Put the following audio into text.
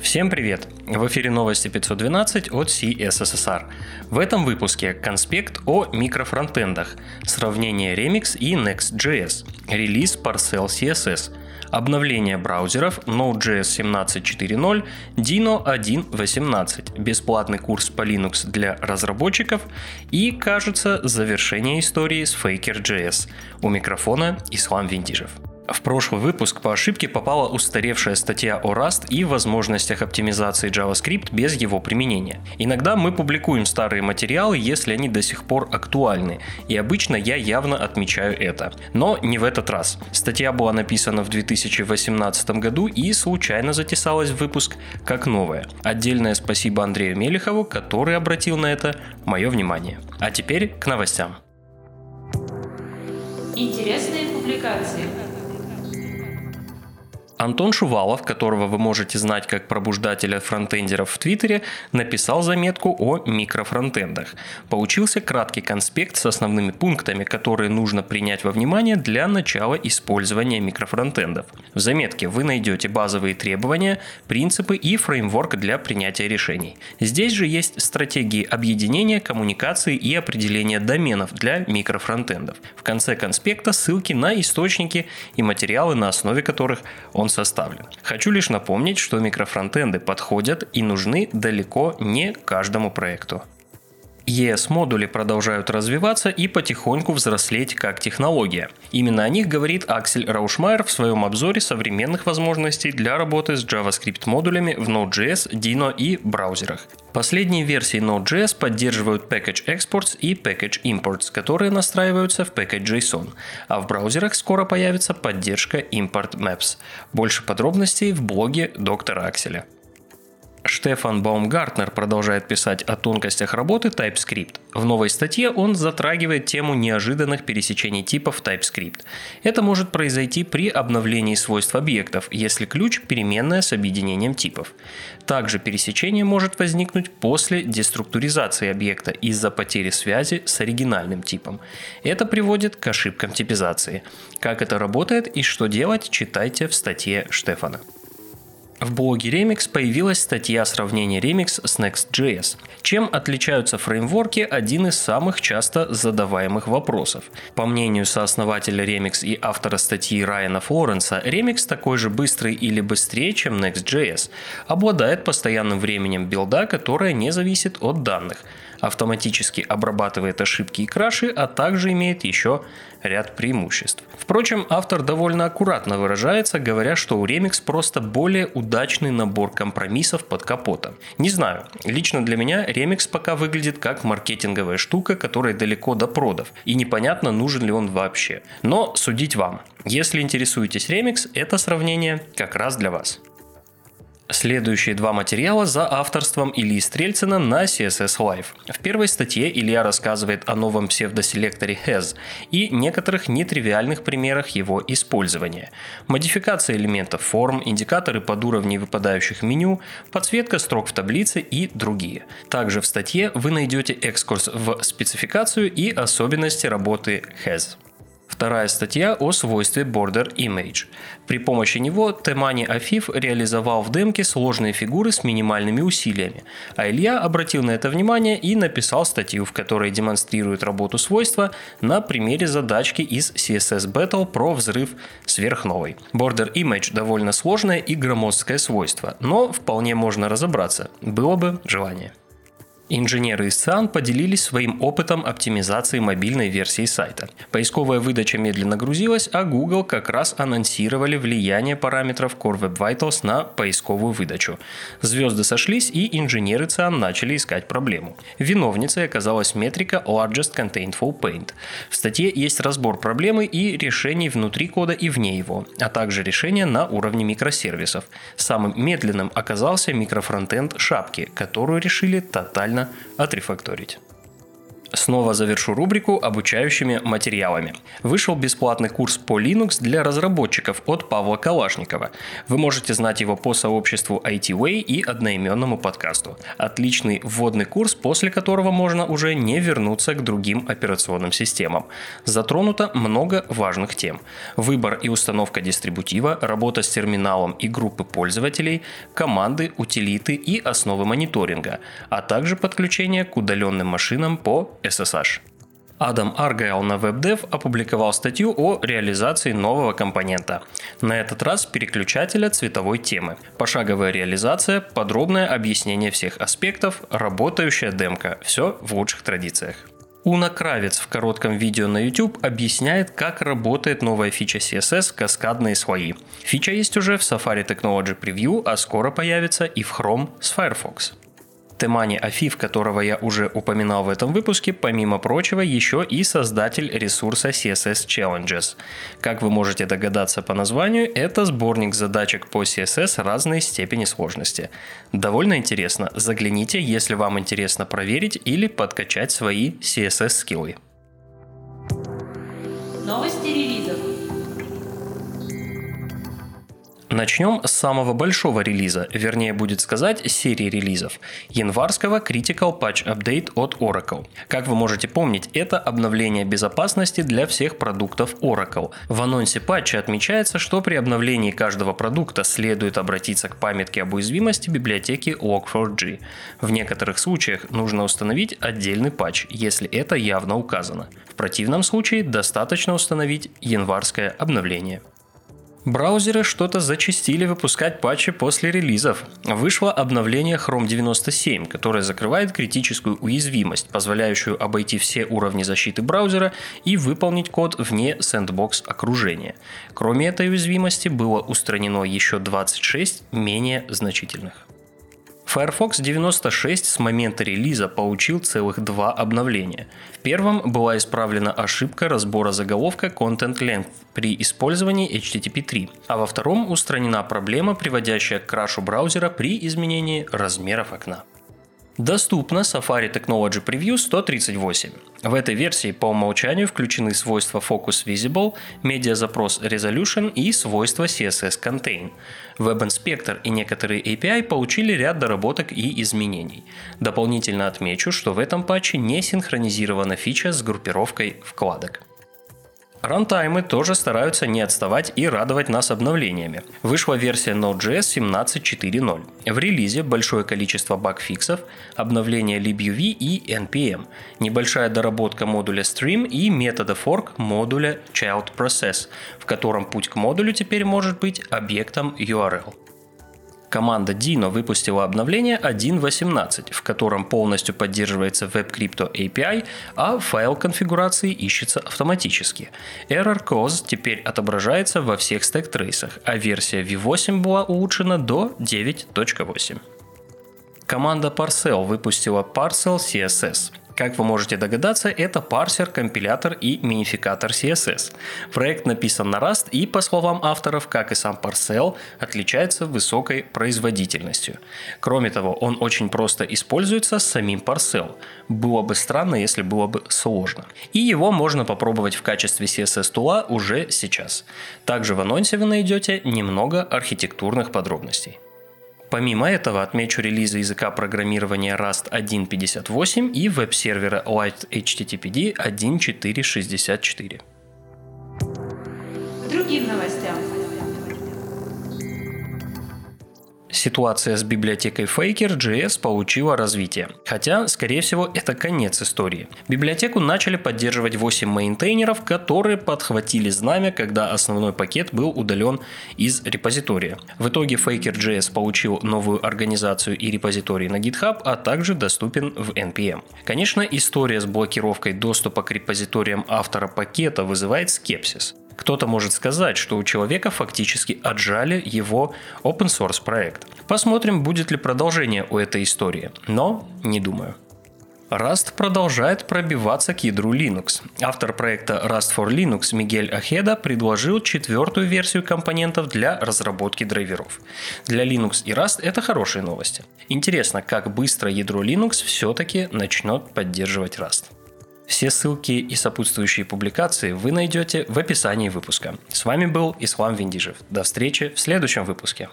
Всем привет! В эфире новости 512 от CSSR. В этом выпуске конспект о микрофронтендах, сравнение Remix и Next.js, релиз Parcel CSS, обновление браузеров Node.js 17.4.0, Dino 1.18, бесплатный курс по Linux для разработчиков и, кажется, завершение истории с Faker.js. У микрофона Ислам Винтижев. В прошлый выпуск по ошибке попала устаревшая статья о Rust и возможностях оптимизации JavaScript без его применения. Иногда мы публикуем старые материалы, если они до сих пор актуальны, и обычно я явно отмечаю это. Но не в этот раз. Статья была написана в 2018 году и случайно затесалась в выпуск как новая. Отдельное спасибо Андрею Мелехову, который обратил на это мое внимание. А теперь к новостям. Интересные публикации. Антон Шувалов, которого вы можете знать как пробуждателя фронтендеров в Твиттере, написал заметку о микрофронтендах. Получился краткий конспект с основными пунктами, которые нужно принять во внимание для начала использования микрофронтендов. В заметке вы найдете базовые требования, принципы и фреймворк для принятия решений. Здесь же есть стратегии объединения, коммуникации и определения доменов для микрофронтендов. В конце конспекта ссылки на источники и материалы, на основе которых он составлен. Хочу лишь напомнить, что микрофронтенды подходят и нужны далеко не каждому проекту. ES-модули продолжают развиваться и потихоньку взрослеть как технология. Именно о них говорит Аксель Раушмайер в своем обзоре современных возможностей для работы с JavaScript модулями в Node.js, Dino и браузерах. Последние версии Node.js поддерживают Package Exports и Package Imports, которые настраиваются в Package.json, а в браузерах скоро появится поддержка Import Maps. Больше подробностей в блоге доктора Акселя. Штефан Баумгартнер продолжает писать о тонкостях работы TypeScript. В новой статье он затрагивает тему неожиданных пересечений типов TypeScript. Это может произойти при обновлении свойств объектов, если ключ – переменная с объединением типов. Также пересечение может возникнуть после деструктуризации объекта из-за потери связи с оригинальным типом. Это приводит к ошибкам типизации. Как это работает и что делать, читайте в статье Штефана. В блоге Remix появилась статья сравнения Remix с Next.js. Чем отличаются фреймворки – один из самых часто задаваемых вопросов. По мнению сооснователя Remix и автора статьи Райана Флоренса, Remix такой же быстрый или быстрее, чем Next.js, обладает постоянным временем билда, которое не зависит от данных, автоматически обрабатывает ошибки и краши, а также имеет еще ряд преимуществ. Впрочем, автор довольно аккуратно выражается, говоря, что у Remix просто более удачный набор компромиссов под капотом. Не знаю, лично для меня Remix пока выглядит как маркетинговая штука, которая далеко до продов, и непонятно, нужен ли он вообще. Но судить вам. Если интересуетесь Remix, это сравнение как раз для вас. Следующие два материала за авторством Ильи Стрельцина на CSS Live. В первой статье Илья рассказывает о новом псевдоселекторе Has и некоторых нетривиальных примерах его использования. Модификация элементов форм, индикаторы под уровни выпадающих меню, подсветка строк в таблице и другие. Также в статье вы найдете экскурс в спецификацию и особенности работы Has. Вторая статья о свойстве Border Image. При помощи него Темани Афиф реализовал в демке сложные фигуры с минимальными усилиями, а Илья обратил на это внимание и написал статью, в которой демонстрирует работу свойства на примере задачки из CSS Battle про взрыв сверхновой. Border Image довольно сложное и громоздкое свойство, но вполне можно разобраться, было бы желание. Инженеры из ЦИАН поделились своим опытом оптимизации мобильной версии сайта. Поисковая выдача медленно грузилась, а Google как раз анонсировали влияние параметров Core Web Vitals на поисковую выдачу. Звезды сошлись, и инженеры ЦИАН начали искать проблему. Виновницей оказалась метрика Largest Contentful Paint. В статье есть разбор проблемы и решений внутри кода и вне его, а также решения на уровне микросервисов. Самым медленным оказался микрофронтенд шапки, которую решили тотально отрефакторить. Снова завершу рубрику обучающими материалами. Вышел бесплатный курс по Linux для разработчиков от Павла Калашникова. Вы можете знать его по сообществу ITWay и одноименному подкасту. Отличный вводный курс, после которого можно уже не вернуться к другим операционным системам. Затронуто много важных тем. Выбор и установка дистрибутива, работа с терминалом и группы пользователей, команды, утилиты и основы мониторинга, а также подключение к удаленным машинам по SSH. Адам Аргайл на WebDev опубликовал статью о реализации нового компонента. На этот раз переключателя цветовой темы. Пошаговая реализация, подробное объяснение всех аспектов, работающая демка. Все в лучших традициях. Уна Кравец в коротком видео на YouTube объясняет, как работает новая фича CSS «Каскадные слои». Фича есть уже в Safari Technology Preview, а скоро появится и в Chrome с Firefox. Темани Афиф, которого я уже упоминал в этом выпуске, помимо прочего, еще и создатель ресурса CSS Challenges. Как вы можете догадаться по названию, это сборник задачек по CSS разной степени сложности. Довольно интересно. Загляните, если вам интересно проверить или подкачать свои CSS-скиллы. Новости Начнем с самого большого релиза, вернее будет сказать серии релизов, январского Critical Patch Update от Oracle. Как вы можете помнить, это обновление безопасности для всех продуктов Oracle. В анонсе патча отмечается, что при обновлении каждого продукта следует обратиться к памятке об уязвимости библиотеки Log4j. В некоторых случаях нужно установить отдельный патч, если это явно указано. В противном случае достаточно установить январское обновление. Браузеры что-то зачастили выпускать патчи после релизов. Вышло обновление Chrome 97, которое закрывает критическую уязвимость, позволяющую обойти все уровни защиты браузера и выполнить код вне сэндбокс окружения. Кроме этой уязвимости было устранено еще 26 менее значительных. Firefox 96 с момента релиза получил целых два обновления. В первом была исправлена ошибка разбора заголовка Content Length при использовании HTTP 3, а во втором устранена проблема, приводящая к крашу браузера при изменении размеров окна. Доступно Safari Technology Preview 138. В этой версии по умолчанию включены свойства Focus Visible, медиазапрос Resolution и свойства CSS Contain. Web Inspector и некоторые API получили ряд доработок и изменений. Дополнительно отмечу, что в этом патче не синхронизирована фича с группировкой вкладок. Рантаймы тоже стараются не отставать и радовать нас обновлениями. Вышла версия Node.js 17.4.0. В релизе большое количество багфиксов, обновление libuv и npm, небольшая доработка модуля stream и метода fork модуля child process, в котором путь к модулю теперь может быть объектом URL. Команда Dino выпустила обновление 1.18, в котором полностью поддерживается WebCrypto API, а файл конфигурации ищется автоматически. Error Cause теперь отображается во всех стек-трейсах, а версия V8 была улучшена до 9.8. Команда Parcel выпустила Parcel CSS. Как вы можете догадаться, это парсер, компилятор и минификатор CSS. Проект написан на Rust и, по словам авторов, как и сам Parcel, отличается высокой производительностью. Кроме того, он очень просто используется с самим Parcel. Было бы странно, если было бы сложно. И его можно попробовать в качестве CSS тула уже сейчас. Также в анонсе вы найдете немного архитектурных подробностей. Помимо этого отмечу релизы языка программирования Rust 1.58 и веб-сервера Light HTTPD 1.4.64. Другим новостям. Ситуация с библиотекой Faker.js получила развитие. Хотя, скорее всего, это конец истории. Библиотеку начали поддерживать 8 мейнтейнеров, которые подхватили знамя, когда основной пакет был удален из репозитория. В итоге Faker.js получил новую организацию и репозиторий на GitHub, а также доступен в NPM. Конечно, история с блокировкой доступа к репозиториям автора пакета вызывает скепсис. Кто-то может сказать, что у человека фактически отжали его open source проект. Посмотрим, будет ли продолжение у этой истории, но не думаю. Rust продолжает пробиваться к ядру Linux. Автор проекта Rust for Linux Мигель Ахеда предложил четвертую версию компонентов для разработки драйверов. Для Linux и Rust это хорошие новости. Интересно, как быстро ядро Linux все-таки начнет поддерживать Rust. Все ссылки и сопутствующие публикации вы найдете в описании выпуска. С вами был Ислам Виндижев. До встречи в следующем выпуске.